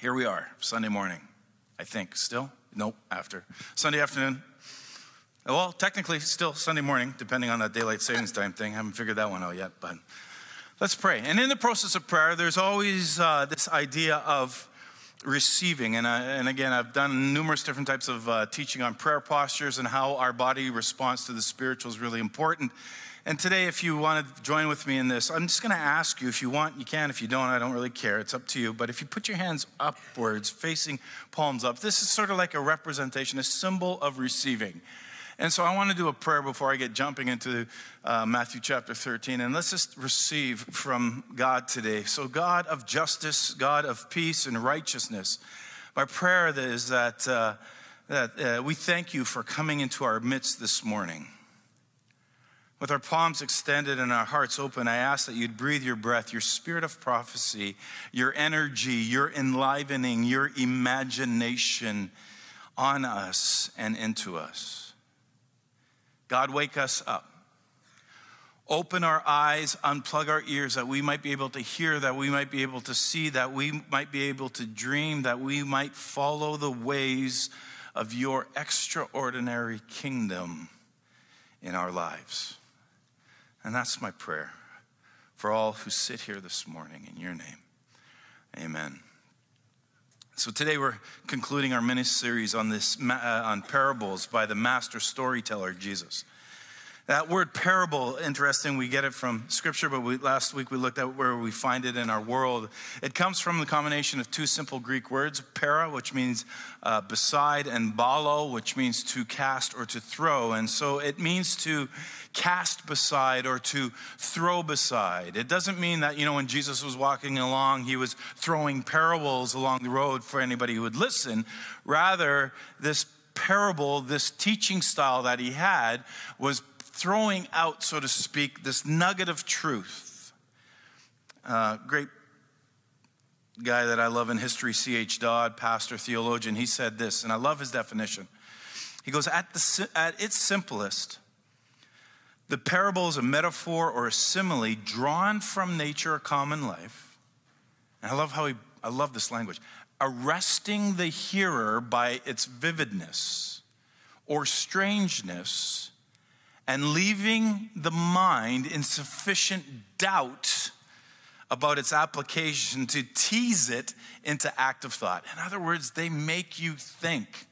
Here we are, Sunday morning, I think. Still? Nope, after. Sunday afternoon. Well, technically, still Sunday morning, depending on that daylight savings time thing. I haven't figured that one out yet, but let's pray. And in the process of prayer, there's always uh, this idea of receiving. And, I, and again, I've done numerous different types of uh, teaching on prayer postures and how our body responds to the spiritual is really important. And today, if you want to join with me in this, I'm just going to ask you if you want, you can. If you don't, I don't really care. It's up to you. But if you put your hands upwards, facing palms up, this is sort of like a representation, a symbol of receiving. And so I want to do a prayer before I get jumping into uh, Matthew chapter 13. And let's just receive from God today. So, God of justice, God of peace and righteousness, my prayer is that, uh, that uh, we thank you for coming into our midst this morning. With our palms extended and our hearts open, I ask that you'd breathe your breath, your spirit of prophecy, your energy, your enlivening, your imagination on us and into us. God, wake us up. Open our eyes, unplug our ears that we might be able to hear, that we might be able to see, that we might be able to dream, that we might follow the ways of your extraordinary kingdom in our lives. And that's my prayer for all who sit here this morning in your name. Amen. So today we're concluding our mini series on this uh, on parables by the master storyteller Jesus. That word parable, interesting, we get it from scripture, but we, last week we looked at where we find it in our world. It comes from the combination of two simple Greek words, para, which means uh, beside, and balo, which means to cast or to throw. And so it means to cast beside or to throw beside. It doesn't mean that, you know, when Jesus was walking along, he was throwing parables along the road for anybody who would listen. Rather, this parable, this teaching style that he had was throwing out, so to speak, this nugget of truth. Uh, great guy that I love in history, C.H. Dodd, pastor, theologian, he said this, and I love his definition. He goes, at, the, at its simplest, the parable is a metaphor or a simile drawn from nature or common life. And I love how he, I love this language, arresting the hearer by its vividness or strangeness and leaving the mind in sufficient doubt about its application to tease it into active thought. In other words, they make you think.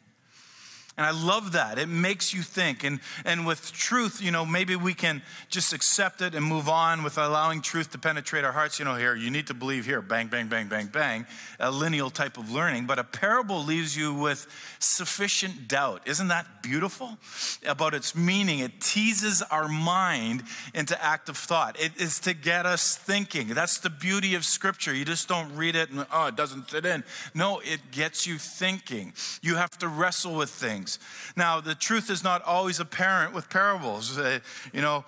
And I love that. It makes you think. And, and with truth, you know, maybe we can just accept it and move on with allowing truth to penetrate our hearts. You know, here, you need to believe here, bang, bang, bang, bang, bang, a lineal type of learning. But a parable leaves you with sufficient doubt. Isn't that beautiful? About its meaning. It teases our mind into active thought. It is to get us thinking. That's the beauty of Scripture. You just don't read it and, oh, it doesn't fit in. No, it gets you thinking. You have to wrestle with things things. Now, the truth is not always apparent with parables. Uh, you know,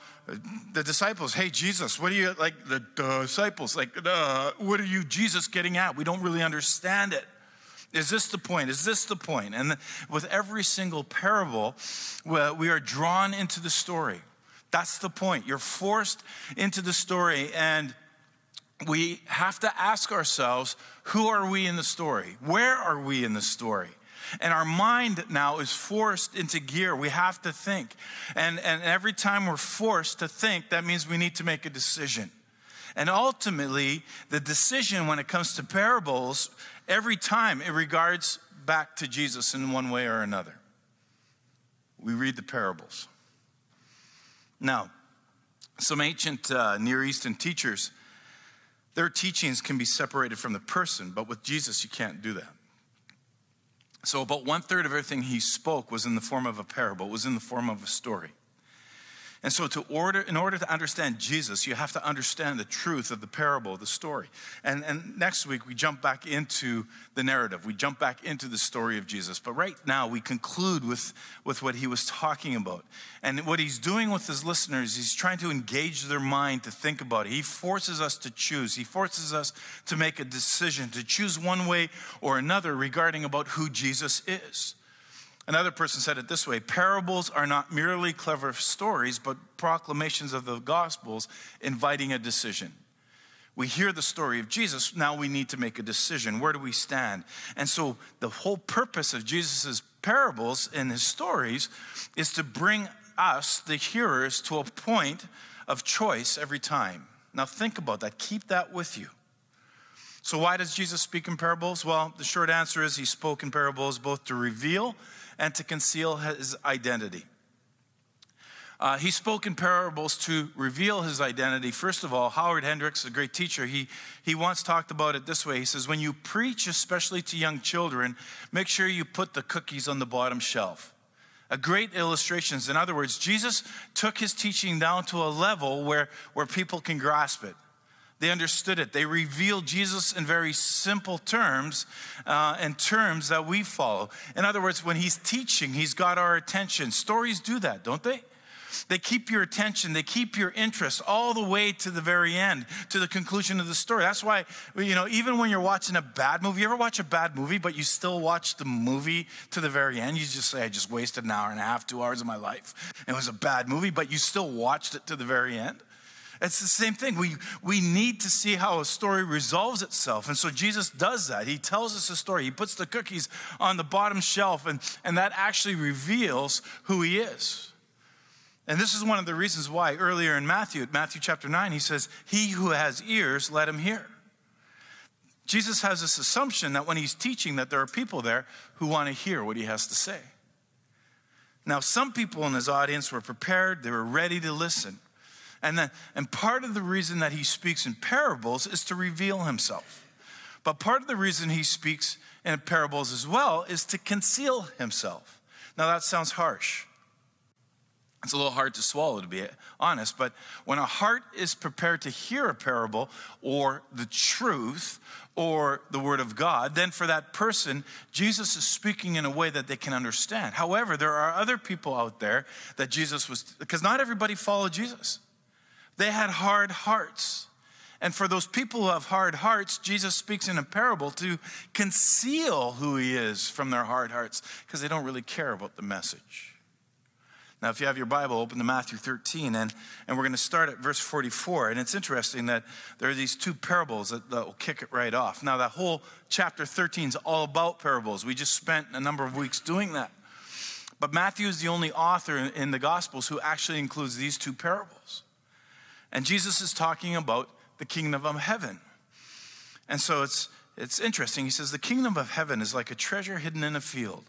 the disciples, hey, Jesus, what are you, like the disciples, like, uh, what are you, Jesus, getting at? We don't really understand it. Is this the point? Is this the point? And with every single parable, we are drawn into the story. That's the point. You're forced into the story, and we have to ask ourselves who are we in the story? Where are we in the story? And our mind now is forced into gear. We have to think. And, and every time we're forced to think, that means we need to make a decision. And ultimately, the decision when it comes to parables, every time it regards back to Jesus in one way or another. We read the parables. Now, some ancient uh, Near Eastern teachers, their teachings can be separated from the person, but with Jesus, you can't do that. So, about one third of everything he spoke was in the form of a parable, was in the form of a story. And so, to order, in order to understand Jesus, you have to understand the truth of the parable, the story. And, and next week, we jump back into the narrative. We jump back into the story of Jesus. But right now, we conclude with, with what he was talking about. And what he's doing with his listeners, he's trying to engage their mind to think about it. He forces us to choose, he forces us to make a decision, to choose one way or another regarding about who Jesus is. Another person said it this way parables are not merely clever stories, but proclamations of the Gospels inviting a decision. We hear the story of Jesus. Now we need to make a decision. Where do we stand? And so the whole purpose of Jesus' parables and his stories is to bring us, the hearers, to a point of choice every time. Now think about that. Keep that with you. So, why does Jesus speak in parables? Well, the short answer is he spoke in parables both to reveal and to conceal his identity. Uh, he spoke in parables to reveal his identity. First of all, Howard Hendricks, a great teacher, he, he once talked about it this way. He says, When you preach, especially to young children, make sure you put the cookies on the bottom shelf. A great illustration. In other words, Jesus took his teaching down to a level where, where people can grasp it. They understood it. They revealed Jesus in very simple terms uh, and terms that we follow. In other words, when he's teaching, he's got our attention. Stories do that, don't they? They keep your attention, they keep your interest all the way to the very end, to the conclusion of the story. That's why, you know, even when you're watching a bad movie, you ever watch a bad movie, but you still watch the movie to the very end? You just say, I just wasted an hour and a half, two hours of my life. It was a bad movie, but you still watched it to the very end. It's the same thing. We, we need to see how a story resolves itself. And so Jesus does that. He tells us a story. He puts the cookies on the bottom shelf, and, and that actually reveals who he is. And this is one of the reasons why earlier in Matthew, at Matthew chapter 9, he says, He who has ears, let him hear. Jesus has this assumption that when he's teaching that there are people there who want to hear what he has to say. Now, some people in his audience were prepared, they were ready to listen. And, then, and part of the reason that he speaks in parables is to reveal himself. But part of the reason he speaks in parables as well is to conceal himself. Now, that sounds harsh. It's a little hard to swallow, to be honest, but when a heart is prepared to hear a parable or the truth or the word of God, then for that person, Jesus is speaking in a way that they can understand. However, there are other people out there that Jesus was, because not everybody followed Jesus. They had hard hearts. And for those people who have hard hearts, Jesus speaks in a parable to conceal who he is from their hard hearts because they don't really care about the message. Now, if you have your Bible, open to Matthew 13, and, and we're going to start at verse 44. And it's interesting that there are these two parables that, that will kick it right off. Now, that whole chapter 13 is all about parables. We just spent a number of weeks doing that. But Matthew is the only author in, in the Gospels who actually includes these two parables. And Jesus is talking about the kingdom of heaven. And so it's, it's interesting. He says, The kingdom of heaven is like a treasure hidden in a field.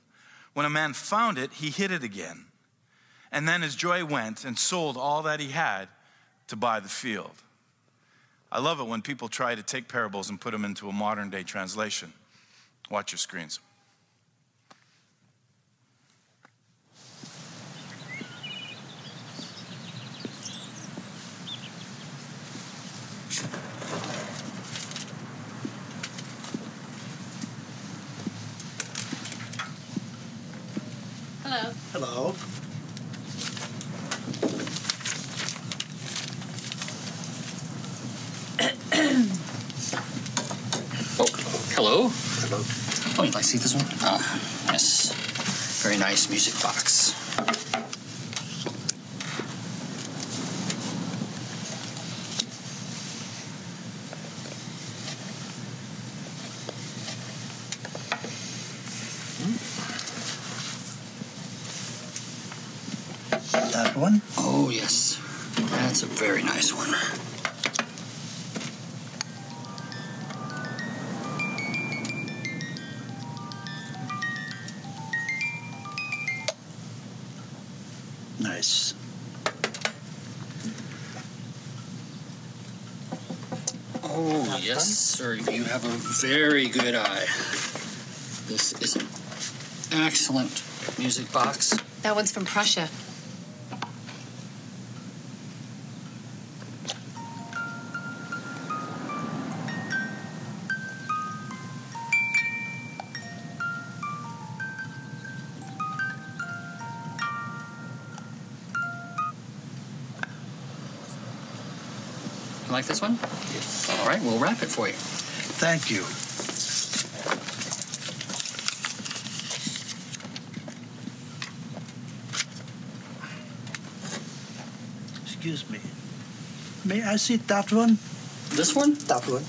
When a man found it, he hid it again. And then his joy went and sold all that he had to buy the field. I love it when people try to take parables and put them into a modern day translation. Watch your screens. Hello. Hello. Oh, hello. Hello. Oh, you'd like to see this one? Ah, yes. Very nice music box. Very good eye. This is an excellent music box. That one's from Prussia. You like this one? Yes. All right, we'll wrap it for you. Thank you. Excuse me. May I see that one? This one? That one.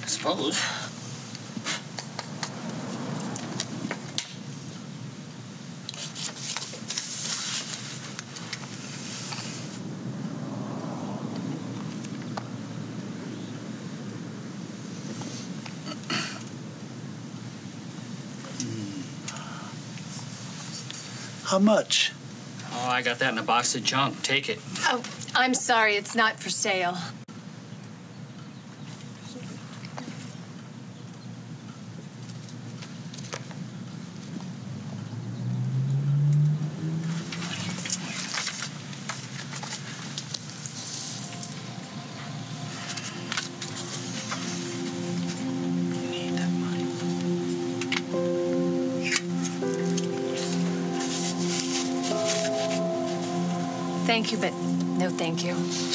I suppose. How much? Oh, I got that in a box of junk. Take it. Oh, I'm sorry, it's not for sale. Thank you.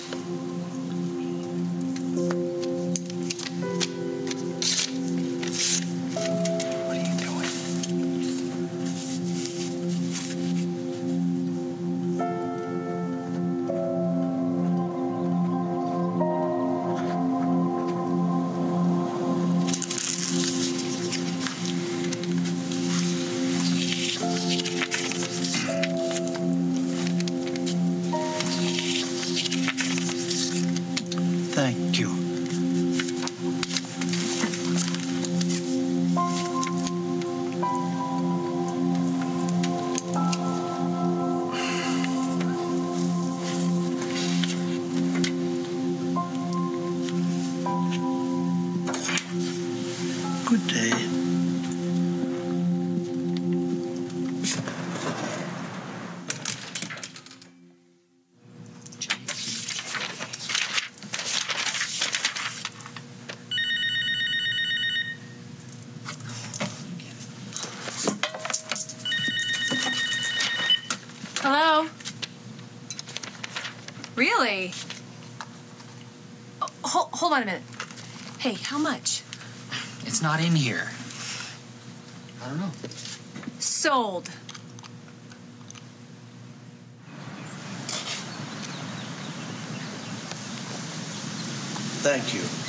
In here. I don't know. Sold. Thank you.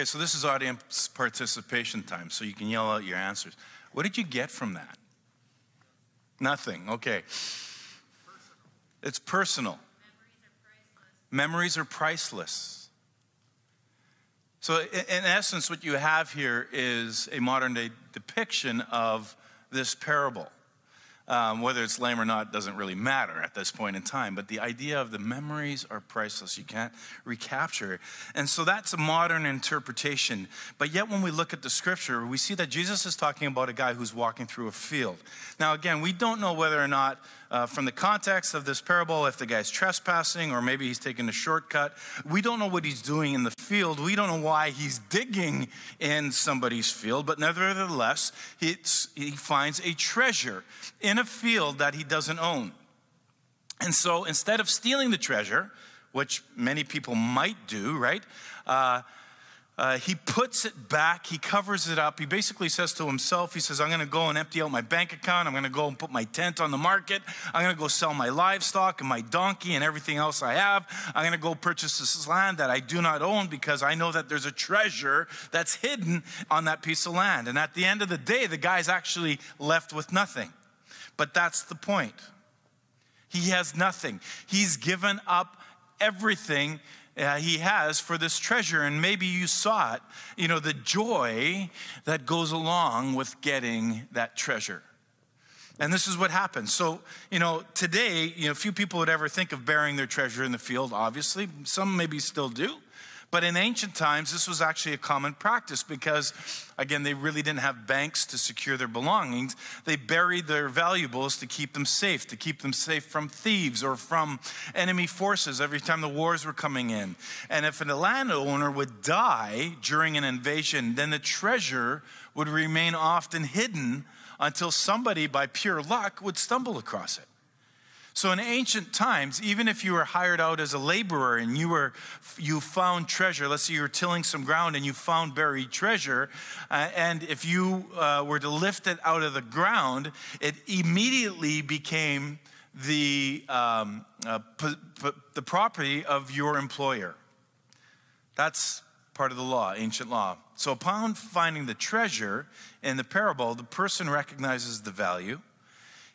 Okay, so this is audience participation time, so you can yell out your answers. What did you get from that? Nothing. Okay. It's personal. Memories are priceless. Memories are priceless. So, in essence, what you have here is a modern day depiction of this parable. Um, whether it's lame or not doesn't really matter at this point in time, but the idea of the memories are priceless. You can't recapture. And so that's a modern interpretation. But yet, when we look at the scripture, we see that Jesus is talking about a guy who's walking through a field. Now, again, we don't know whether or not, uh, from the context of this parable, if the guy's trespassing or maybe he's taking a shortcut. We don't know what he's doing in the field. We don't know why he's digging in somebody's field, but nevertheless, he finds a treasure in a field that he doesn't own. And so instead of stealing the treasure, which many people might do, right? Uh, uh, he puts it back, he covers it up. He basically says to himself, he says, I'm going to go and empty out my bank account. I'm going to go and put my tent on the market. I'm going to go sell my livestock and my donkey and everything else I have. I'm going to go purchase this land that I do not own because I know that there's a treasure that's hidden on that piece of land. And at the end of the day, the guy's actually left with nothing. But that's the point. He has nothing. He's given up everything uh, he has for this treasure. And maybe you saw it, you know, the joy that goes along with getting that treasure. And this is what happens. So, you know, today, you know, few people would ever think of burying their treasure in the field, obviously. Some maybe still do. But in ancient times, this was actually a common practice because, again, they really didn't have banks to secure their belongings. They buried their valuables to keep them safe, to keep them safe from thieves or from enemy forces every time the wars were coming in. And if a landowner would die during an invasion, then the treasure would remain often hidden until somebody, by pure luck, would stumble across it. So in ancient times, even if you were hired out as a laborer and you were you found treasure, let's say you were tilling some ground and you found buried treasure, uh, and if you uh, were to lift it out of the ground, it immediately became the um, uh, p- p- the property of your employer. That's part of the law, ancient law. So upon finding the treasure in the parable, the person recognizes the value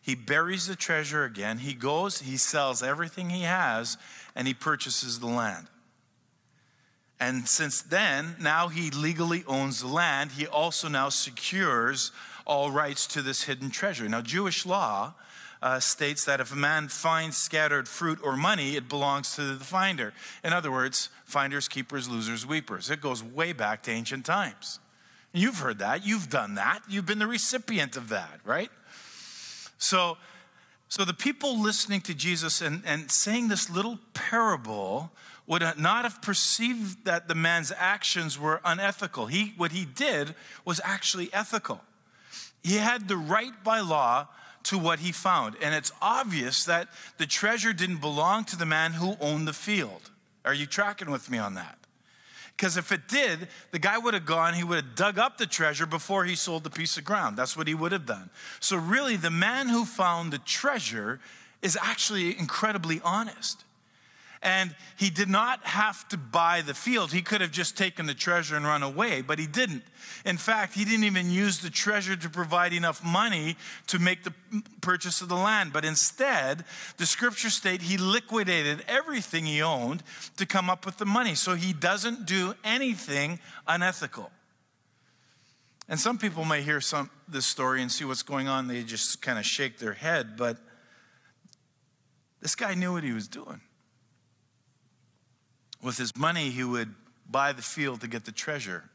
he buries the treasure again. He goes, he sells everything he has, and he purchases the land. And since then, now he legally owns the land. He also now secures all rights to this hidden treasure. Now, Jewish law uh, states that if a man finds scattered fruit or money, it belongs to the finder. In other words, finders, keepers, losers, weepers. It goes way back to ancient times. You've heard that. You've done that. You've been the recipient of that, right? So, so the people listening to Jesus and, and saying this little parable would not have perceived that the man's actions were unethical. He, what he did was actually ethical. He had the right by law to what he found. And it's obvious that the treasure didn't belong to the man who owned the field. Are you tracking with me on that? Because if it did, the guy would have gone, he would have dug up the treasure before he sold the piece of ground. That's what he would have done. So, really, the man who found the treasure is actually incredibly honest. And he did not have to buy the field. He could have just taken the treasure and run away, but he didn't. In fact, he didn't even use the treasure to provide enough money to make the purchase of the land. But instead, the scriptures state he liquidated everything he owned to come up with the money. So he doesn't do anything unethical. And some people may hear some this story and see what's going on. They just kind of shake their head, but this guy knew what he was doing. With his money, he would buy the field to get the treasure.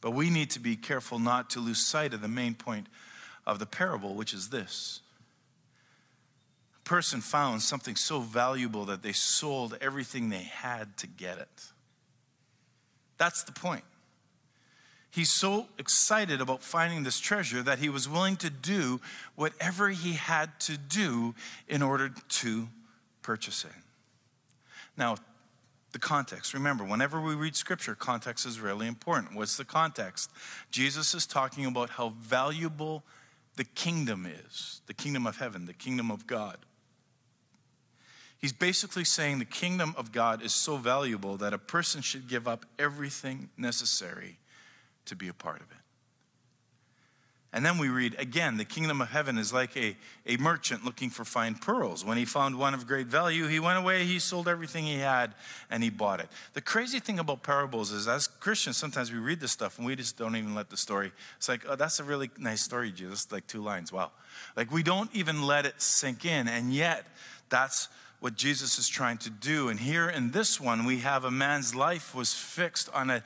But we need to be careful not to lose sight of the main point of the parable, which is this. A person found something so valuable that they sold everything they had to get it. That's the point. He's so excited about finding this treasure that he was willing to do whatever he had to do in order to purchase it. Now, the context. Remember, whenever we read scripture, context is really important. What's the context? Jesus is talking about how valuable the kingdom is the kingdom of heaven, the kingdom of God. He's basically saying the kingdom of God is so valuable that a person should give up everything necessary to be a part of it. And then we read again, the kingdom of heaven is like a, a merchant looking for fine pearls. When he found one of great value, he went away, he sold everything he had, and he bought it. The crazy thing about parables is, as Christians, sometimes we read this stuff and we just don't even let the story. It's like, oh, that's a really nice story, Jesus. Like two lines. Wow. Like we don't even let it sink in. And yet, that's what Jesus is trying to do. And here in this one, we have a man's life was fixed on a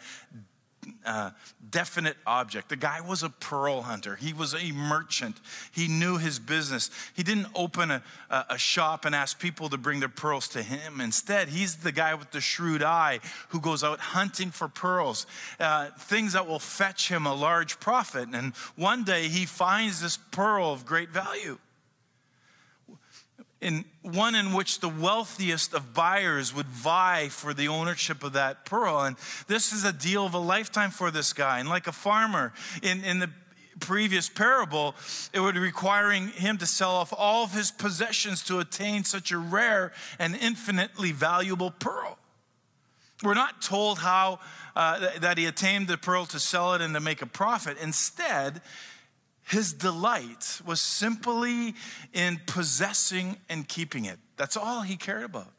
uh, definite object. The guy was a pearl hunter, he was a merchant, he knew his business. He didn't open a, a shop and ask people to bring their pearls to him. Instead, he's the guy with the shrewd eye who goes out hunting for pearls, uh, things that will fetch him a large profit. And one day he finds this pearl of great value one in which the wealthiest of buyers would vie for the ownership of that pearl. And this is a deal of a lifetime for this guy. And like a farmer in, in the previous parable, it would requiring him to sell off all of his possessions to attain such a rare and infinitely valuable pearl. We're not told how uh, that he attained the pearl to sell it and to make a profit. Instead, his delight was simply in possessing and keeping it. That's all he cared about.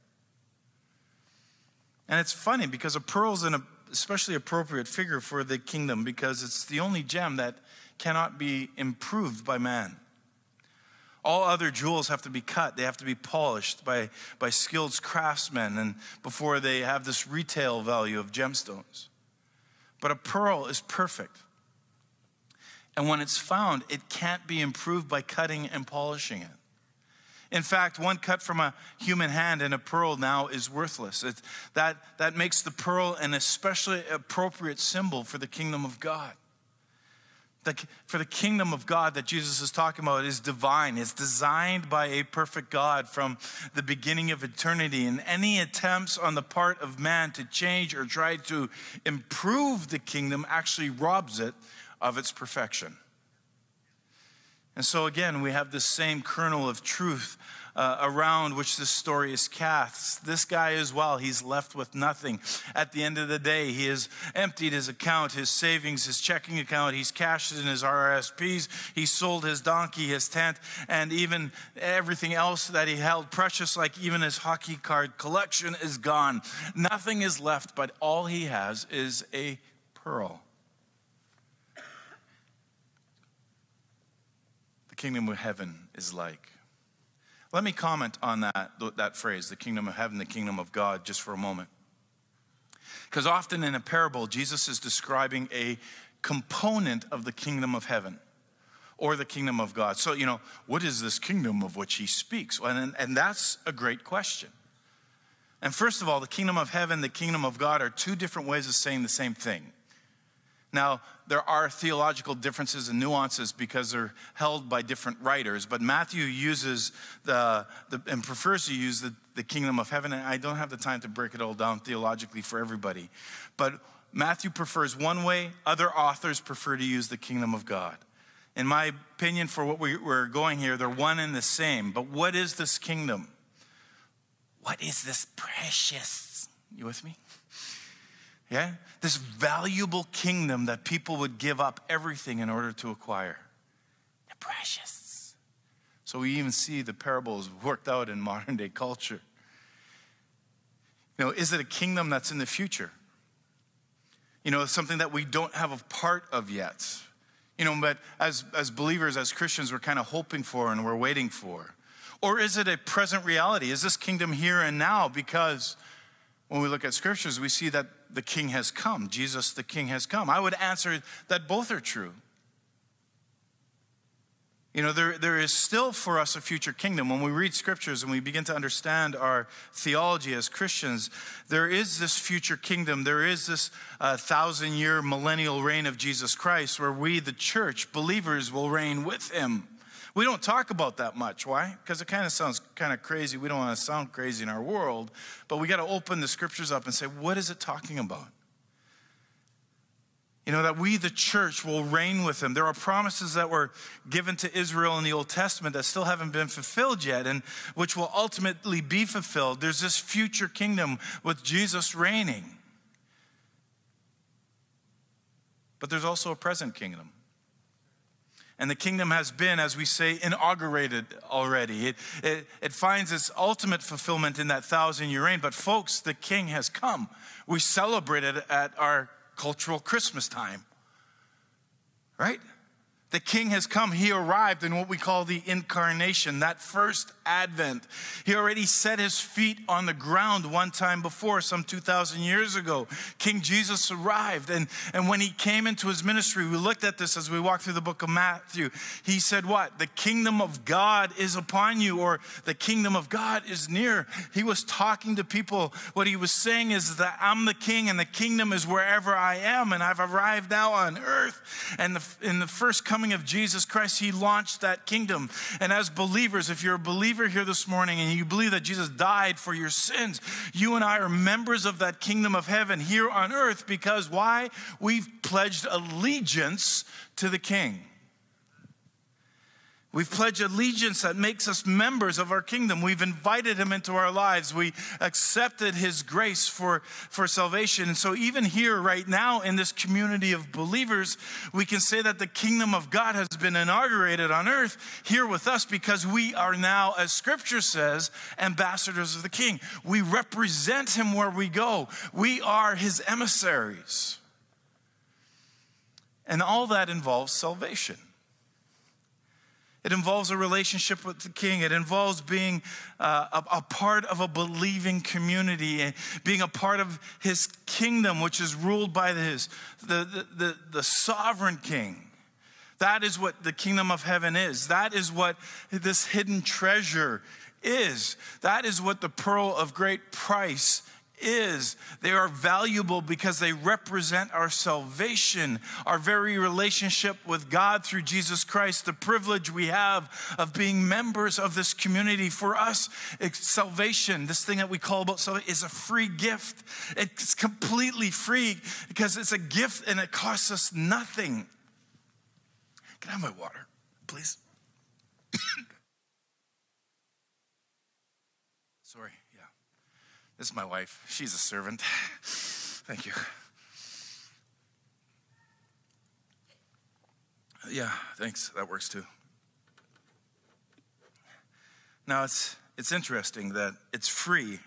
And it's funny because a pearl is an especially appropriate figure for the kingdom because it's the only gem that cannot be improved by man. All other jewels have to be cut, they have to be polished by, by skilled craftsmen and before they have this retail value of gemstones. But a pearl is perfect. And when it's found, it can't be improved by cutting and polishing it. In fact, one cut from a human hand in a pearl now is worthless. It, that, that makes the pearl an especially appropriate symbol for the kingdom of God. The, for the kingdom of God that Jesus is talking about is divine. It's designed by a perfect God from the beginning of eternity. And any attempts on the part of man to change or try to improve the kingdom actually robs it of its perfection. And so, again, we have the same kernel of truth uh, around which this story is cast. This guy as well, he's left with nothing. At the end of the day, he has emptied his account, his savings, his checking account. He's cashed in his RSPs. He sold his donkey, his tent, and even everything else that he held precious, like even his hockey card collection, is gone. Nothing is left, but all he has is a pearl. Kingdom of heaven is like. Let me comment on that, that phrase, the kingdom of heaven, the kingdom of God, just for a moment. Because often in a parable, Jesus is describing a component of the kingdom of heaven or the kingdom of God. So, you know, what is this kingdom of which he speaks? And, and that's a great question. And first of all, the kingdom of heaven, the kingdom of God are two different ways of saying the same thing. Now, there are theological differences and nuances because they're held by different writers, but Matthew uses the, the and prefers to use the, the kingdom of heaven, and I don't have the time to break it all down theologically for everybody. But Matthew prefers one way, other authors prefer to use the kingdom of God. In my opinion, for what we, we're going here, they're one and the same. But what is this kingdom? What is this precious? You with me? Yeah? This valuable kingdom that people would give up everything in order to acquire. They're precious. So we even see the parables worked out in modern day culture. You know, is it a kingdom that's in the future? You know, something that we don't have a part of yet. You know, but as, as believers, as Christians, we're kind of hoping for and we're waiting for. Or is it a present reality? Is this kingdom here and now? Because when we look at scriptures, we see that the king has come. Jesus, the king, has come. I would answer that both are true. You know, there, there is still for us a future kingdom. When we read scriptures and we begin to understand our theology as Christians, there is this future kingdom. There is this uh, thousand year millennial reign of Jesus Christ where we, the church, believers, will reign with him. We don't talk about that much. Why? Because it kind of sounds kind of crazy. We don't want to sound crazy in our world, but we got to open the scriptures up and say, what is it talking about? You know, that we, the church, will reign with him. There are promises that were given to Israel in the Old Testament that still haven't been fulfilled yet and which will ultimately be fulfilled. There's this future kingdom with Jesus reigning. But there's also a present kingdom. And the kingdom has been, as we say, inaugurated already. It, it, it, finds its ultimate fulfillment in that thousand year reign. But, folks, the king has come. We celebrate it at our cultural Christmas time, right? The king has come. He arrived in what we call the incarnation, that first advent. He already set his feet on the ground one time before, some 2,000 years ago. King Jesus arrived. And, and when he came into his ministry, we looked at this as we walked through the book of Matthew. He said, What? The kingdom of God is upon you, or the kingdom of God is near. He was talking to people. What he was saying is that I'm the king, and the kingdom is wherever I am, and I've arrived now on earth. And the, in the first coming of Jesus Christ, he launched that kingdom. And as believers, if you're a believer here this morning and you believe that Jesus died for your sins, you and I are members of that kingdom of heaven here on earth because why? We've pledged allegiance to the king. We've pledged allegiance that makes us members of our kingdom. We've invited him into our lives. We accepted his grace for, for salvation. And so, even here, right now, in this community of believers, we can say that the kingdom of God has been inaugurated on earth here with us because we are now, as scripture says, ambassadors of the king. We represent him where we go, we are his emissaries. And all that involves salvation. It involves a relationship with the king. It involves being uh, a, a, part of a believing community and being a part of his kingdom, which is ruled by his, the, the, the, the sovereign king. That is what the kingdom of heaven is. That is what this hidden treasure is. That is what the pearl of great price is. They are valuable because they represent our salvation, our very relationship with God through Jesus Christ, the privilege we have of being members of this community. For us, salvation, this thing that we call about salvation, is a free gift. It's completely free because it's a gift and it costs us nothing. Can I have my water, please? Sorry, yeah. This is my wife. She's a servant. Thank you. Yeah, thanks. That works too. Now it's it's interesting that it's free,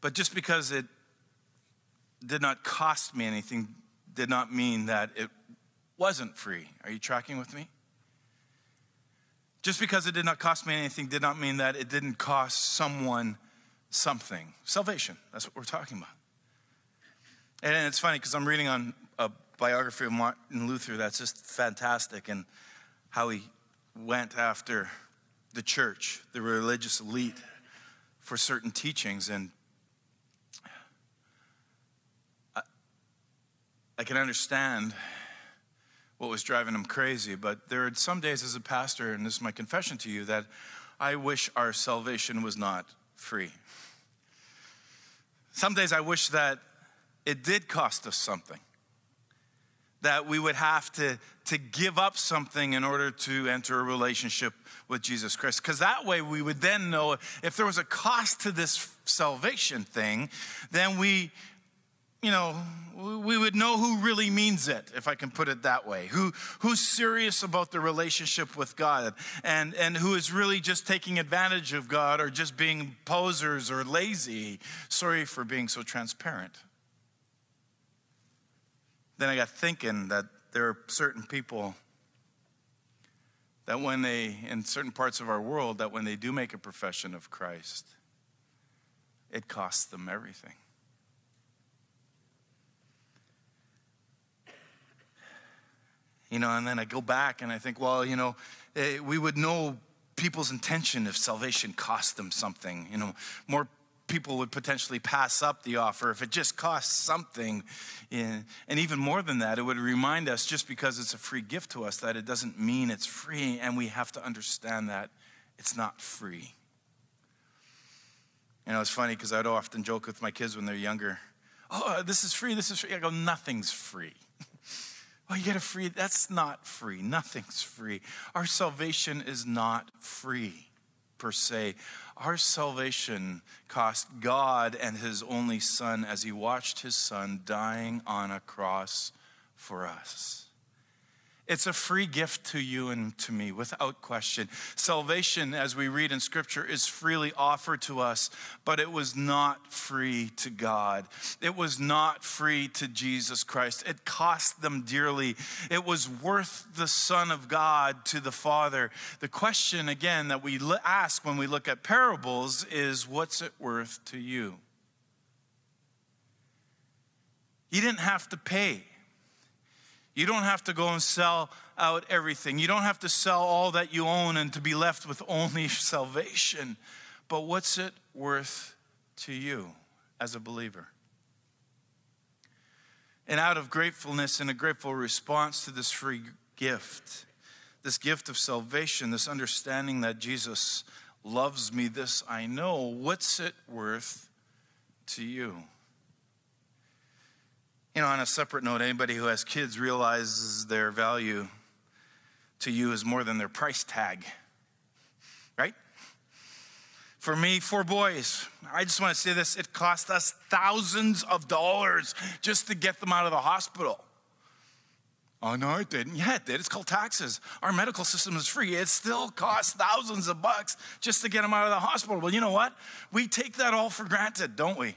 but just because it did not cost me anything did not mean that it wasn't free. Are you tracking with me? Just because it did not cost me anything did not mean that it didn't cost someone something. Salvation, that's what we're talking about. And it's funny because I'm reading on a biography of Martin Luther that's just fantastic and how he went after the church, the religious elite, for certain teachings. And I, I can understand what was driving him crazy. But there are some days as a pastor, and this is my confession to you, that I wish our salvation was not free. Some days I wish that it did cost us something, that we would have to, to give up something in order to enter a relationship with Jesus Christ. Because that way we would then know if there was a cost to this salvation thing, then we, you know, we would know who really means it, if I can put it that way. Who, who's serious about the relationship with God and, and who is really just taking advantage of God or just being posers or lazy. Sorry for being so transparent. Then I got thinking that there are certain people that when they, in certain parts of our world, that when they do make a profession of Christ, it costs them everything. You know, and then I go back and I think, well, you know, eh, we would know people's intention if salvation cost them something. You know, more people would potentially pass up the offer if it just costs something. And even more than that, it would remind us just because it's a free gift to us that it doesn't mean it's free. And we have to understand that it's not free. You know, it's funny because I'd often joke with my kids when they're younger oh, this is free, this is free. I go, nothing's free. Oh, you get a free, that's not free. Nothing's free. Our salvation is not free per se. Our salvation cost God and his only son as he watched his son dying on a cross for us. It's a free gift to you and to me without question. Salvation, as we read in Scripture, is freely offered to us, but it was not free to God. It was not free to Jesus Christ. It cost them dearly. It was worth the Son of God to the Father. The question, again, that we ask when we look at parables is what's it worth to you? You didn't have to pay. You don't have to go and sell out everything. You don't have to sell all that you own and to be left with only salvation. But what's it worth to you as a believer? And out of gratefulness and a grateful response to this free gift, this gift of salvation, this understanding that Jesus loves me, this I know, what's it worth to you? You know, on a separate note, anybody who has kids realizes their value to you is more than their price tag, right? For me, four boys, I just want to say this it cost us thousands of dollars just to get them out of the hospital. Oh, no, it didn't. Yeah, it did. It's called taxes. Our medical system is free. It still costs thousands of bucks just to get them out of the hospital. Well, you know what? We take that all for granted, don't we?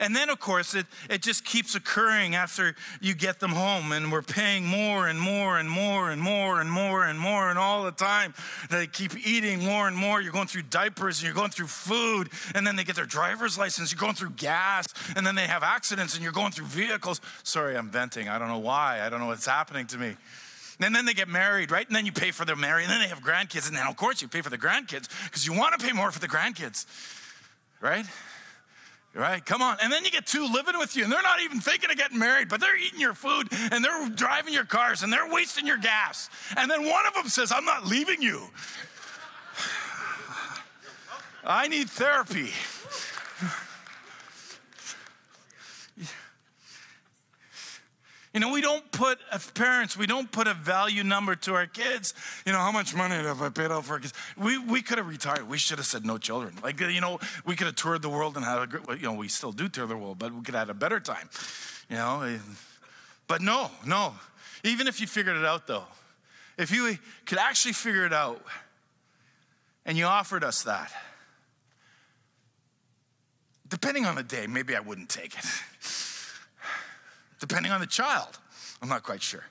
And then, of course, it, it just keeps occurring after you get them home, and we're paying more and more and more and more and more and more, and all the time they keep eating more and more. You're going through diapers, and you're going through food, and then they get their driver's license, you're going through gas, and then they have accidents, and you're going through vehicles. Sorry, I'm venting. I don't know why. I don't know what's happening to me. And then they get married, right? And then you pay for their marriage, and then they have grandkids, and then, of course, you pay for the grandkids because you want to pay more for the grandkids, right? Right? Come on. And then you get two living with you, and they're not even thinking of getting married, but they're eating your food, and they're driving your cars, and they're wasting your gas. And then one of them says, I'm not leaving you. I need therapy. You know, we don't put, parents, we don't put a value number to our kids. You know, how much money have I paid out for kids? We, we could have retired. We should have said no children. Like, you know, we could have toured the world and had a great, you know, we still do tour the world, but we could have had a better time. You know, eh, but no, no. Even if you figured it out, though, if you could actually figure it out and you offered us that, depending on the day, maybe I wouldn't take it depending on the child. I'm not quite sure.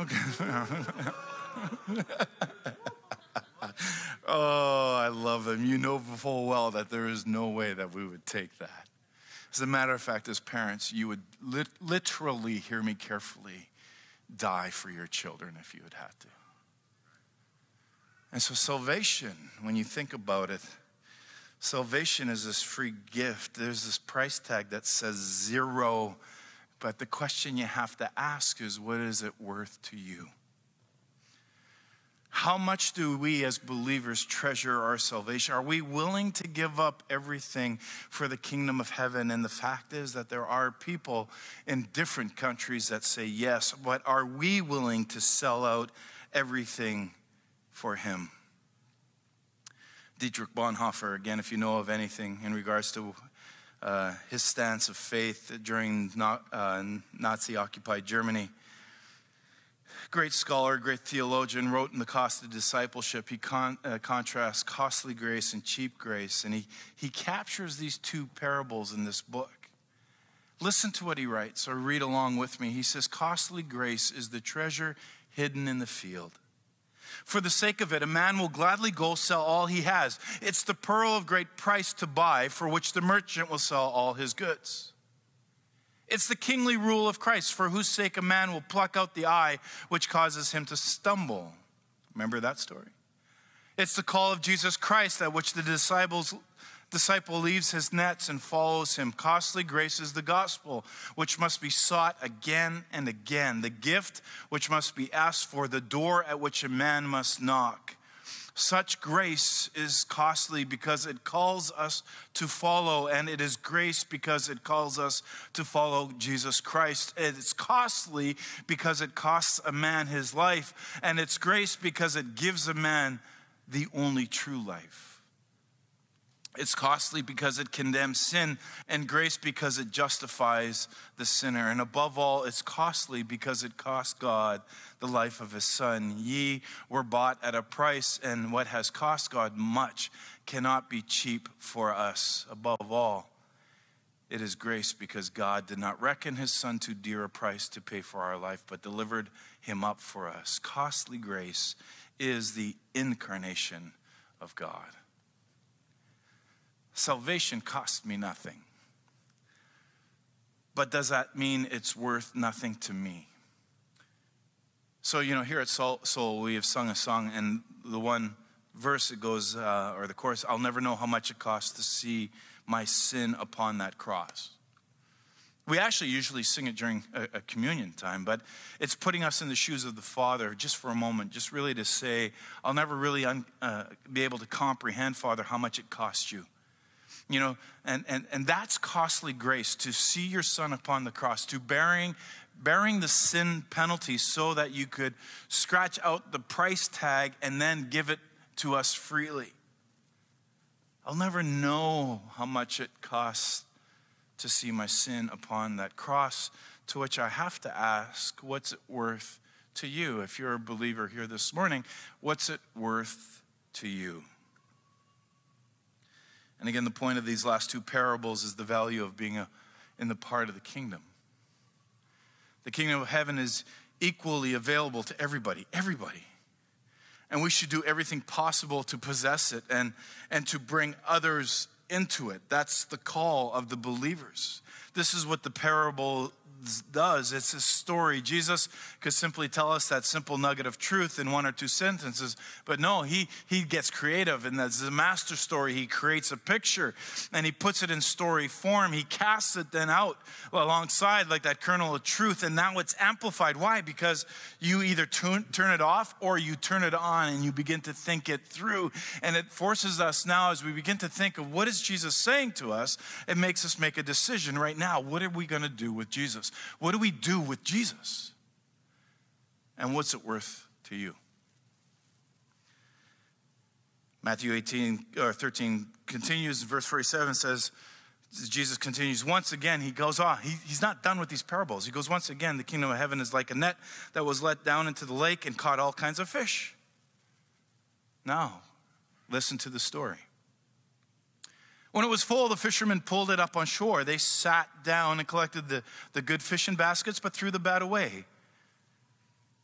Okay. oh, I love them. You know full well that there is no way that we would take that. As a matter of fact, as parents, you would lit- literally, hear me carefully, die for your children if you had had to. And so, salvation, when you think about it, salvation is this free gift. There's this price tag that says zero but the question you have to ask is what is it worth to you? How much do we as believers treasure our salvation? Are we willing to give up everything for the kingdom of heaven? And the fact is that there are people in different countries that say yes, but are we willing to sell out everything for Him? Dietrich Bonhoeffer, again, if you know of anything in regards to uh, his stance of faith during uh, Nazi occupied Germany. Great scholar, great theologian, wrote in The Cost of Discipleship. He con- uh, contrasts costly grace and cheap grace, and he, he captures these two parables in this book. Listen to what he writes, or read along with me. He says, Costly grace is the treasure hidden in the field for the sake of it, a man will gladly go sell all he has. It's the pearl of great price to buy, for which the merchant will sell all his goods. It's the kingly rule of Christ, for whose sake a man will pluck out the eye which causes him to stumble. Remember that story? It's the call of Jesus Christ at which the disciples disciple leaves his nets and follows him. Costly grace is the gospel, which must be sought again and again, the gift which must be asked for, the door at which a man must knock. Such grace is costly because it calls us to follow, and it is grace because it calls us to follow Jesus Christ. It's costly because it costs a man his life, and it's grace because it gives a man the only true life. It's costly because it condemns sin, and grace because it justifies the sinner. And above all, it's costly because it cost God the life of his son. Ye were bought at a price, and what has cost God much cannot be cheap for us. Above all, it is grace because God did not reckon his son too dear a price to pay for our life, but delivered him up for us. Costly grace is the incarnation of God. Salvation cost me nothing. But does that mean it's worth nothing to me? So, you know, here at Soul, Soul we have sung a song, and the one verse it goes, uh, or the chorus, I'll never know how much it costs to see my sin upon that cross. We actually usually sing it during a, a, communion time, but it's putting us in the shoes of the Father just for a moment, just really to say, I'll never really un, uh, be able to comprehend, Father, how much it cost you you know, and, and, and that's costly grace to see your son upon the cross, to bearing, bearing the sin penalty so that you could scratch out the price tag and then give it to us freely. I'll never know how much it costs to see my sin upon that cross, to which I have to ask, what's it worth to you? If you're a believer here this morning, what's it worth to you? And again, the point of these last two parables is the value of being a, in the part of the kingdom. The kingdom of heaven is equally available to everybody, everybody. And we should do everything possible to possess it and, and to bring others into it. That's the call of the believers. This is what the parable does. It's a story. Jesus could simply tell us that simple nugget of truth in one or two sentences, but no, he, he gets creative, and that's the master story. He creates a picture and he puts it in story form. He casts it then out alongside, like that kernel of truth, and now it's amplified. Why? Because you either turn, turn it off or you turn it on and you begin to think it through. And it forces us now, as we begin to think of what is Jesus saying to us, it makes us make a decision right now. What are we going to do with Jesus? What do we do with Jesus? And what's it worth to you? Matthew 18 or 13 continues, in verse 47 says, Jesus continues, once again, he goes on. He, he's not done with these parables. He goes, once again, the kingdom of heaven is like a net that was let down into the lake and caught all kinds of fish. Now, listen to the story. When it was full, the fishermen pulled it up on shore. They sat down and collected the, the good fishing baskets, but threw the bad away.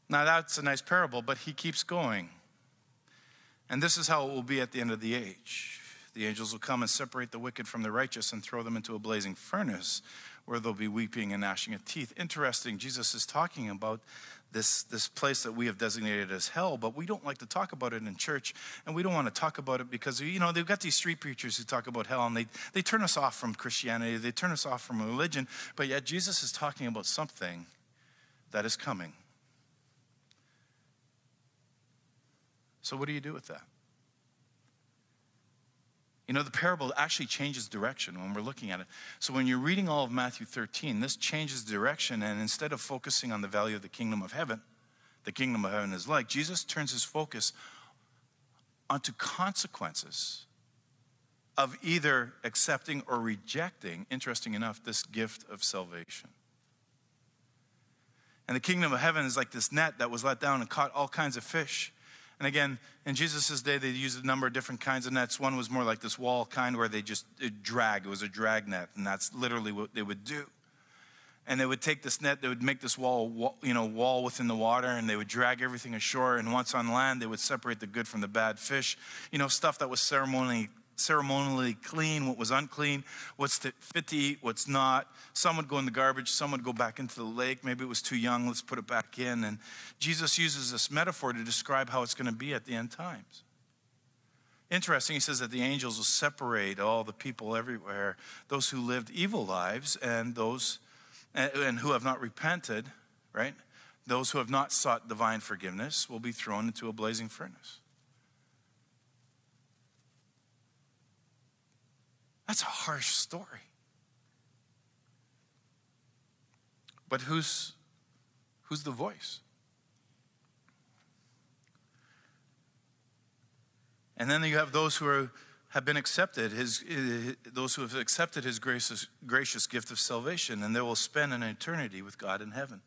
Now, that's a nice parable, but he keeps going. And this is how it will be at the end of the age. The angels will come and separate the wicked from the righteous and throw them into a blazing furnace where they'll be weeping and gnashing of teeth. Interesting, Jesus is talking about this, this place that we have designated as hell, but we don't like to talk about it in church, and we don't want to talk about it because, you know, they've got these street preachers who talk about hell, and they, they turn us off from Christianity, they turn us off from religion, but yet Jesus is talking about something that is coming. So, what do you do with that? You know, the parable actually changes direction when we're looking at it. So when you're reading all of Matthew 13, this changes direction. And instead of focusing on the value of the kingdom of heaven, the kingdom of heaven is like, Jesus turns his focus onto consequences of either accepting or rejecting, interesting enough, this gift of salvation. And the kingdom of heaven is like this net that was let down and caught all kinds of fish. And again, in Jesus' day, they used a number of different kinds of nets. One was more like this wall kind where they just drag. It was a drag net, and that's literally what they would do. And they would take this net, they would make this wall, you know, wall within the water, and they would drag everything ashore. And once on land, they would separate the good from the bad fish. You know, stuff that was ceremonially ceremonially clean, what was unclean, what's fit to eat, what's not. Some would go in the garbage, some would go back into the lake. Maybe it was too young, let's put it back in. And Jesus uses this metaphor to describe how it's going to be at the end times. Interesting, he says that the angels will separate all the people everywhere, those who lived evil lives and those and who have not repented, right? Those who have not sought divine forgiveness will be thrown into a blazing furnace. That's a harsh story. But who's, who's the voice? And then you have those who are, have been accepted, his, those who have accepted his gracious, gracious gift of salvation, and they will spend an eternity with God in heaven.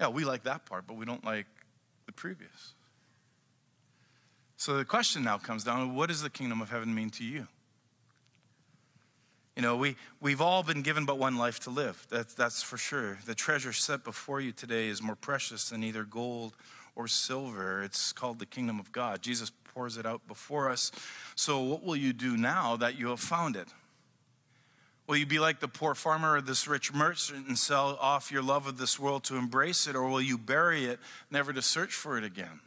Yeah, we like that part, but we don't like the previous. So the question now comes down what does the kingdom of heaven mean to you? You know, we, we've all been given but one life to live. That's, that's for sure. The treasure set before you today is more precious than either gold or silver. It's called the kingdom of God. Jesus pours it out before us. So, what will you do now that you have found it? Will you be like the poor farmer or this rich merchant and sell off your love of this world to embrace it, or will you bury it, never to search for it again?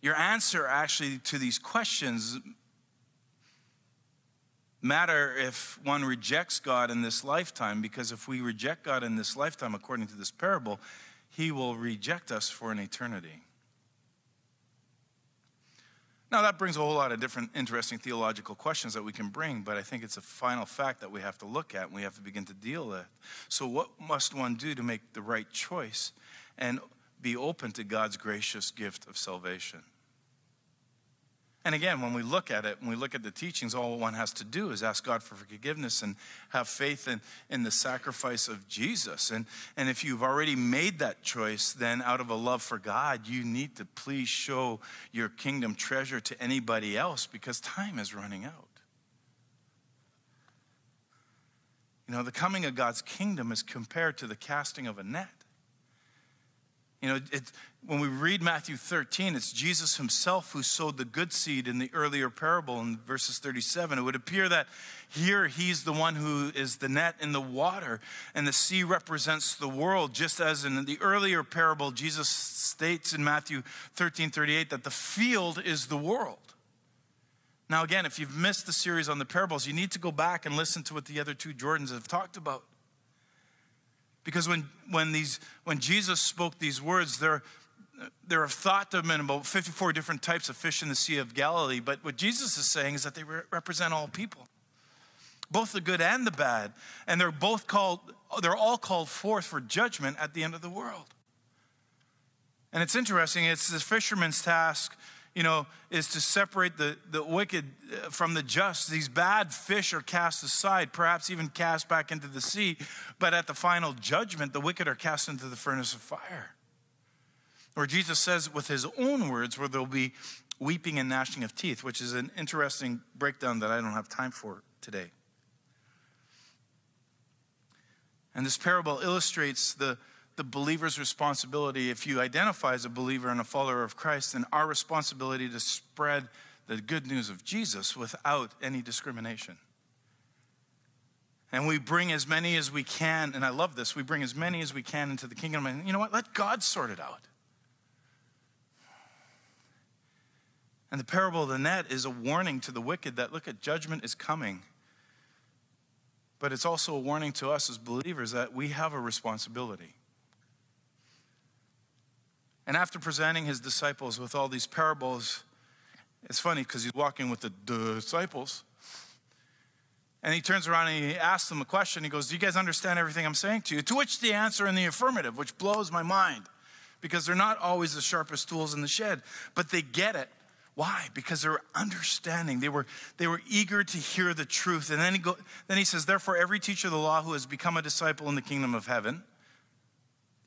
Your answer actually to these questions matter if one rejects God in this lifetime, because if we reject God in this lifetime, according to this parable, he will reject us for an eternity. Now, that brings a whole lot of different interesting theological questions that we can bring, but I think it's a final fact that we have to look at and we have to begin to deal with. So, what must one do to make the right choice and be open to God's gracious gift of salvation? And again, when we look at it, when we look at the teachings, all one has to do is ask God for forgiveness and have faith in, in the sacrifice of Jesus. And, and if you've already made that choice, then out of a love for God, you need to please show your kingdom treasure to anybody else because time is running out. You know, the coming of God's kingdom is compared to the casting of a net. You know, when we read Matthew 13, it's Jesus himself who sowed the good seed in the earlier parable in verses 37. It would appear that here he's the one who is the net in the water, and the sea represents the world, just as in the earlier parable, Jesus states in Matthew 13 38 that the field is the world. Now, again, if you've missed the series on the parables, you need to go back and listen to what the other two Jordans have talked about. Because when, when, these, when Jesus spoke these words, there, there are thought to have been about 54 different types of fish in the Sea of Galilee. But what Jesus is saying is that they re- represent all people, both the good and the bad. And they're both called, they're all called forth for judgment at the end of the world. And it's interesting, it's the fisherman's task you know, is to separate the, the wicked uh, from the just. These bad fish are cast aside, perhaps even cast back into the sea. But at the final judgment, the wicked are cast into the furnace of fire. Where Jesus says, with his own words, where there'll be weeping and gnashing of teeth, which is an interesting breakdown that I don't have time for today. And this parable illustrates the the believer's responsibility, if you identify as a believer and a follower of Christ, then our responsibility to spread the good news of Jesus without any discrimination. And we bring as many as we can, and I love this, we bring as many as we can into the kingdom. And you know what? Let God sort it out. And the parable of the net is a warning to the wicked that look at judgment is coming. But it's also a warning to us as believers that we have a responsibility. And after presenting his disciples with all these parables, it's funny because he's walking with the disciples. And he turns around and he asks them a question. He goes, Do you guys understand everything I'm saying to you? To which the answer in the affirmative, which blows my mind because they're not always the sharpest tools in the shed, but they get it. Why? Because they're understanding. They were, they were eager to hear the truth. And then he, go, then he says, Therefore, every teacher of the law who has become a disciple in the kingdom of heaven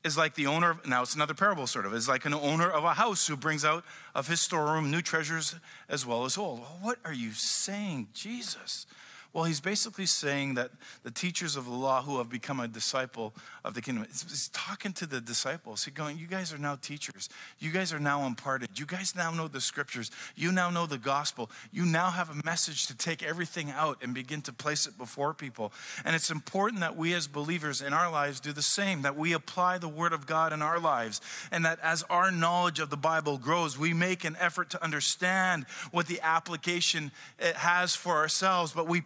is like the owner of, now it's another parable sort of, is like an owner of a house who brings out of his storeroom new treasures as well as old. Well, what are you saying, Jesus? Well, he's basically saying that the teachers of the law who have become a disciple of the kingdom, he's talking to the disciples. He's going, You guys are now teachers. You guys are now imparted. You guys now know the scriptures. You now know the gospel. You now have a message to take everything out and begin to place it before people. And it's important that we as believers in our lives do the same, that we apply the word of God in our lives, and that as our knowledge of the Bible grows, we make an effort to understand what the application it has for ourselves, but we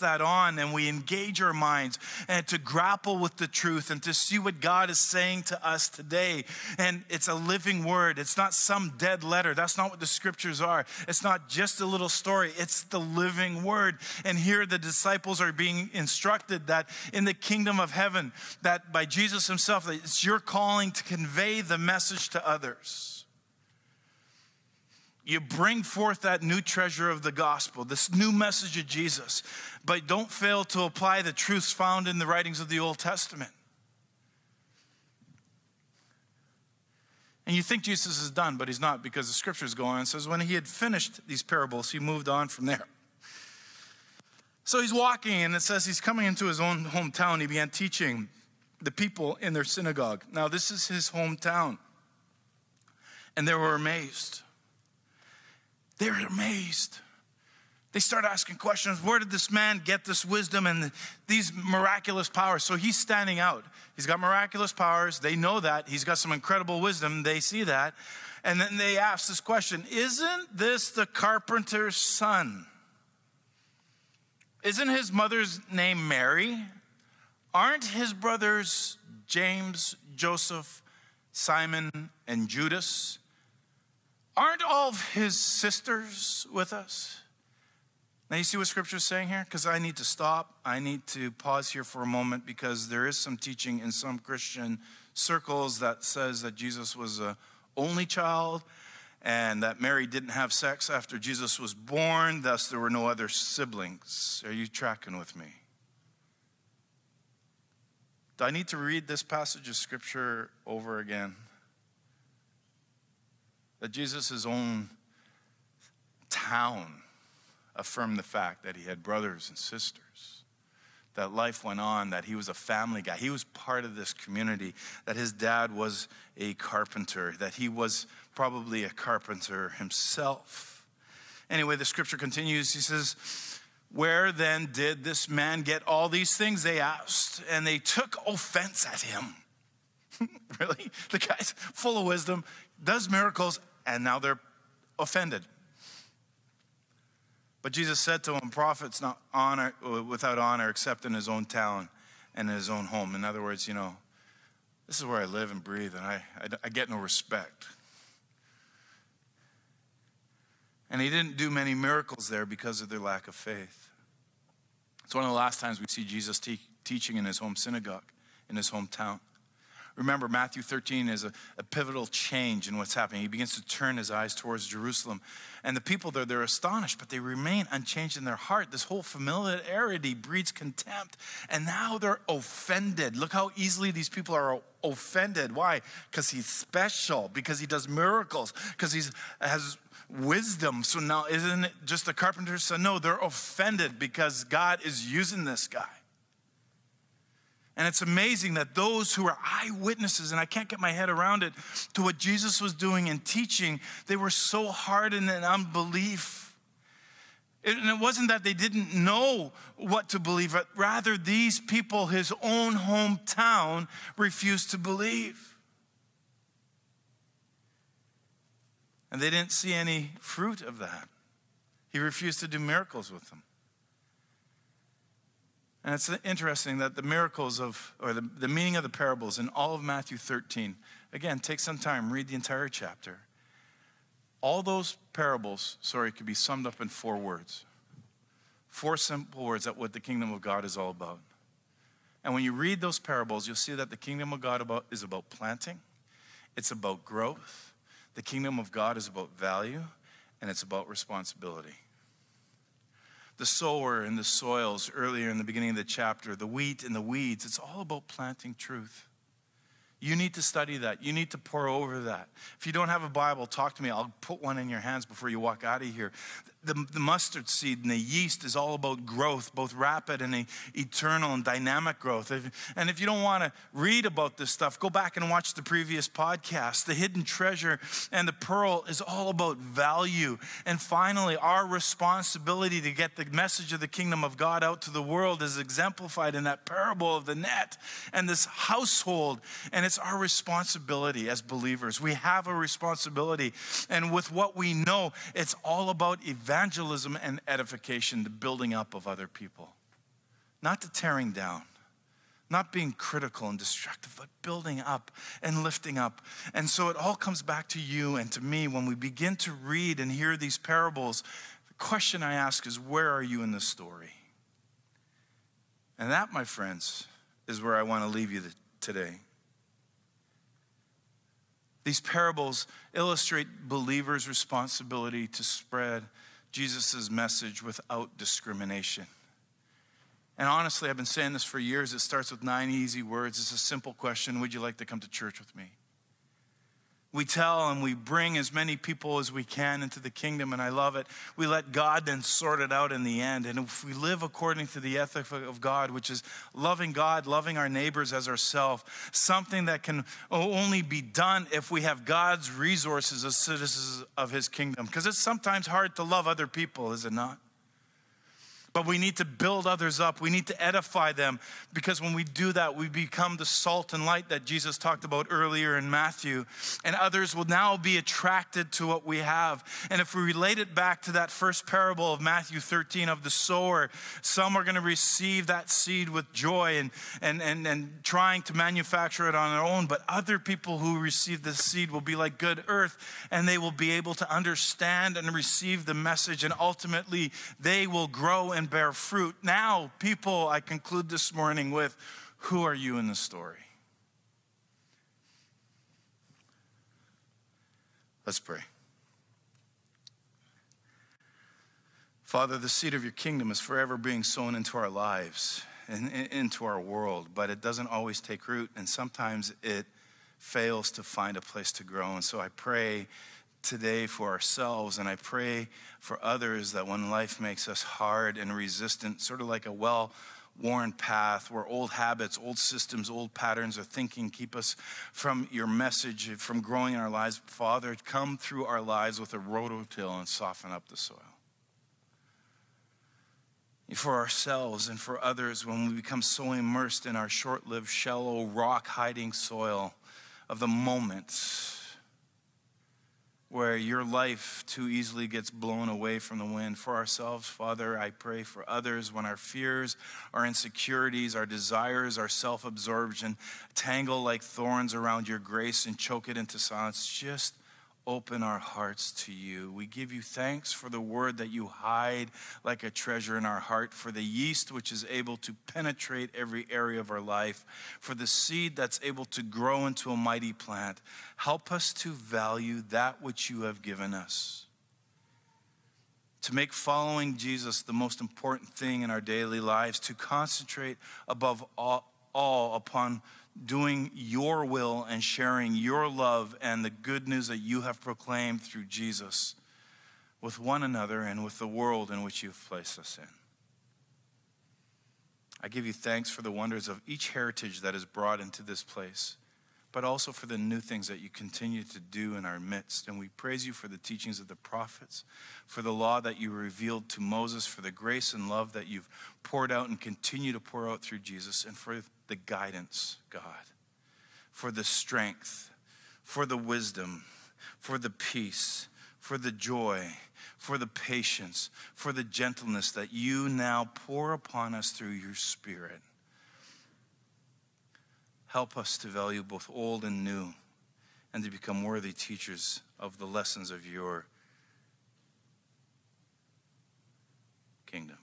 that on and we engage our minds and to grapple with the truth and to see what God is saying to us today. And it's a living word, it's not some dead letter. That's not what the scriptures are. It's not just a little story, it's the living word. And here the disciples are being instructed that in the kingdom of heaven, that by Jesus himself, that it's your calling to convey the message to others you bring forth that new treasure of the gospel, this new message of Jesus, but don't fail to apply the truths found in the writings of the Old Testament. And you think Jesus is done, but he's not because the scriptures go on and says when he had finished these parables, he moved on from there. So he's walking, and it says he's coming into his own hometown. He began teaching the people in their synagogue. Now, this is his hometown. And they were amazed. They were amazed. They start asking questions Where did this man get this wisdom and these miraculous powers? So he's standing out. He's got miraculous powers. They know that. He's got some incredible wisdom. They see that. And then they ask this question Isn't this the carpenter's son? Isn't his mother's name Mary? Aren't his brothers James, Joseph, Simon, and Judas? Aren't all of his sisters with us? Now, you see what scripture is saying here? Because I need to stop. I need to pause here for a moment because there is some teaching in some Christian circles that says that Jesus was a only child and that Mary didn't have sex after Jesus was born, thus, there were no other siblings. Are you tracking with me? Do I need to read this passage of scripture over again? That Jesus' own town affirmed the fact that he had brothers and sisters. that life went on, that he was a family guy. He was part of this community, that his dad was a carpenter, that he was probably a carpenter himself. Anyway, the scripture continues. He says, Where then did this man get all these things? They asked, and they took offense at him. really? The guy's full of wisdom, does miracles, and now they're offended. But Jesus said to him, Prophets not honor uh, without honor except in his own town and in his own home. In other words, you know, this is where I live and breathe, and I, I, I get no respect. And he didn't do many miracles there because of their lack of faith. It's one of the last times we see Jesus te- teaching in his home synagogue, in his hometown. Remember, Matthew 13 is a, a, pivotal change in what's happening. He begins to turn his eyes towards Jerusalem. And the people there, they're astonished, but they remain unchanged in their heart. This whole familiarity breeds contempt. And now they're offended. Look how easily these people are offended. Why? Because he's special, because he does miracles, because he has wisdom. So now, isn't it just the carpenter's son? No, they're offended because God is using this guy. And it's amazing that those who are eyewitnesses, and I can't get my head around it, to what Jesus was doing and teaching, they were so hardened in unbelief. And it wasn't that they didn't know what to believe, but rather these people, his own hometown, refused to believe. And they didn't see any fruit of that. He refused to do miracles with them. And it's interesting that the miracles of, or the, the meaning of the parables in all of Matthew 13, again, take some time, read the entire chapter. All those parables, sorry, could be summed up in four words. Four simple words that what the kingdom of God is all about. And when you read those parables, you'll see that the kingdom of God about, is about planting, it's about growth, the kingdom of God is about value, and it's about responsibility the sower and the soils earlier in the beginning of the chapter, the wheat and the weeds. It's all about planting truth. You need to study that. You need to pour over that. If you don't have a Bible, talk to me. I'll put one in your hands before you walk out of here. The, the mustard seed and the yeast is all about growth, both rapid and eternal and dynamic growth. And if you don't want to read about this stuff, go back and watch the previous podcast. The hidden treasure and the pearl is all about value. And finally, our responsibility to get the message of the kingdom of God out to the world is exemplified in that parable of the net and this household. And it's our responsibility as believers. We have a responsibility. And with what we know, it's all about evangelism and edification, the building up of other people, not the tearing down not being critical and destructive, but building up and lifting up. And so it all comes back to you and to me when we begin to read and hear these parables. The question I ask is, where are you in the story? And that, my friends, is where I want to leave you today. These parables illustrate believers' responsibility to spread Jesus' message without discrimination. And honestly, I've been saying this for years. It starts with nine easy words. It's a simple question Would you like to come to church with me? We tell and we bring as many people as we can into the kingdom, and I love it. We let God then sort it out in the end. And if we live according to the ethic of God, which is loving God, loving our neighbors as ourselves, something that can only be done if we have God's resources as citizens of his kingdom. Because it's sometimes hard to love other people, is it not? But we need to build others up. We need to edify them because when we do that, we become the salt and light that Jesus talked about earlier in Matthew. And others will now be attracted to what we have. And if we relate it back to that first parable of Matthew 13 of the sower, some are going to receive that seed with joy and, and, and, and trying to manufacture it on their own. But other people who receive the seed will be like good earth and they will be able to understand and receive the message. And ultimately, they will grow and and bear fruit. Now, people, I conclude this morning with who are you in the story? Let's pray. Father, the seed of your kingdom is forever being sown into our lives and into our world, but it doesn't always take root, and sometimes it fails to find a place to grow. And so I pray today for ourselves, and I pray for others that when life makes us hard and resistant, sort of like a well worn path where old habits, old systems, old patterns of thinking keep us from your message, from growing in our lives. Father, come through our lives with a rototill and soften up the soil. For ourselves and for others, when we become so immersed in our short lived, shallow, rock hiding soil of the moment where your life too easily gets blown away from the wind. For ourselves, Father, I pray for others when our fears, our insecurities, our desires, our self absorption tangle like thorns around your grace and choke it into silence. Just open our hearts to you. We give you thanks for the word that you hide like a treasure in our heart, for the yeast which is able to penetrate every area of our life, for the seed that's able to grow into a mighty plant. Help us to value that which you have given us. To make following Jesus the most important thing in our daily lives, to concentrate above all, all upon doing your will and sharing your love and the good news that you have proclaimed through Jesus with one another and with the world in which you've placed us in. I give you thanks for the wonders of each heritage that is brought into this place, but also for the new things that you continue to do in our midst. And we praise you for the teachings of the prophets, for the law that you revealed to Moses, for the grace and love that you've poured out and continue to pour out through Jesus, and for the guidance, God, for the strength, for the wisdom, for the peace, for the joy, for the patience, for the gentleness that you now pour upon us through your Spirit. Help us to value both old and new and to become worthy teachers of the lessons of your kingdom.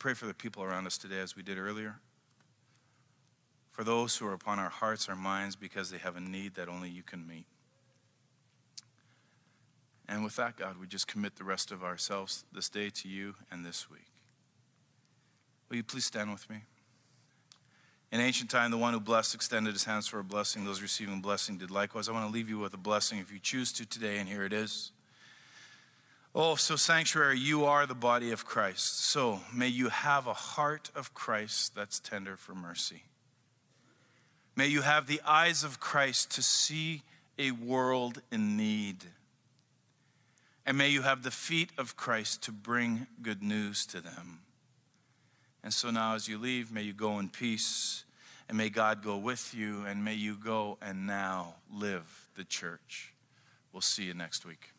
Pray for the people around us today as we did earlier. For those who are upon our hearts, our minds, because they have a need that only you can meet. And with that, God, we just commit the rest of ourselves this day to you and this week. Will you please stand with me? In ancient time, the one who blessed extended his hands for a blessing. Those receiving blessing did likewise. I want to leave you with a blessing if you choose to today, and here it is. Oh, so sanctuary, you are the body of Christ. So may you have a heart of Christ that's tender for mercy. May you have the eyes of Christ to see a world in need. And may you have the feet of Christ to bring good news to them. And so now, as you leave, may you go in peace, and may God go with you, and may you go and now live the church. We'll see you next week.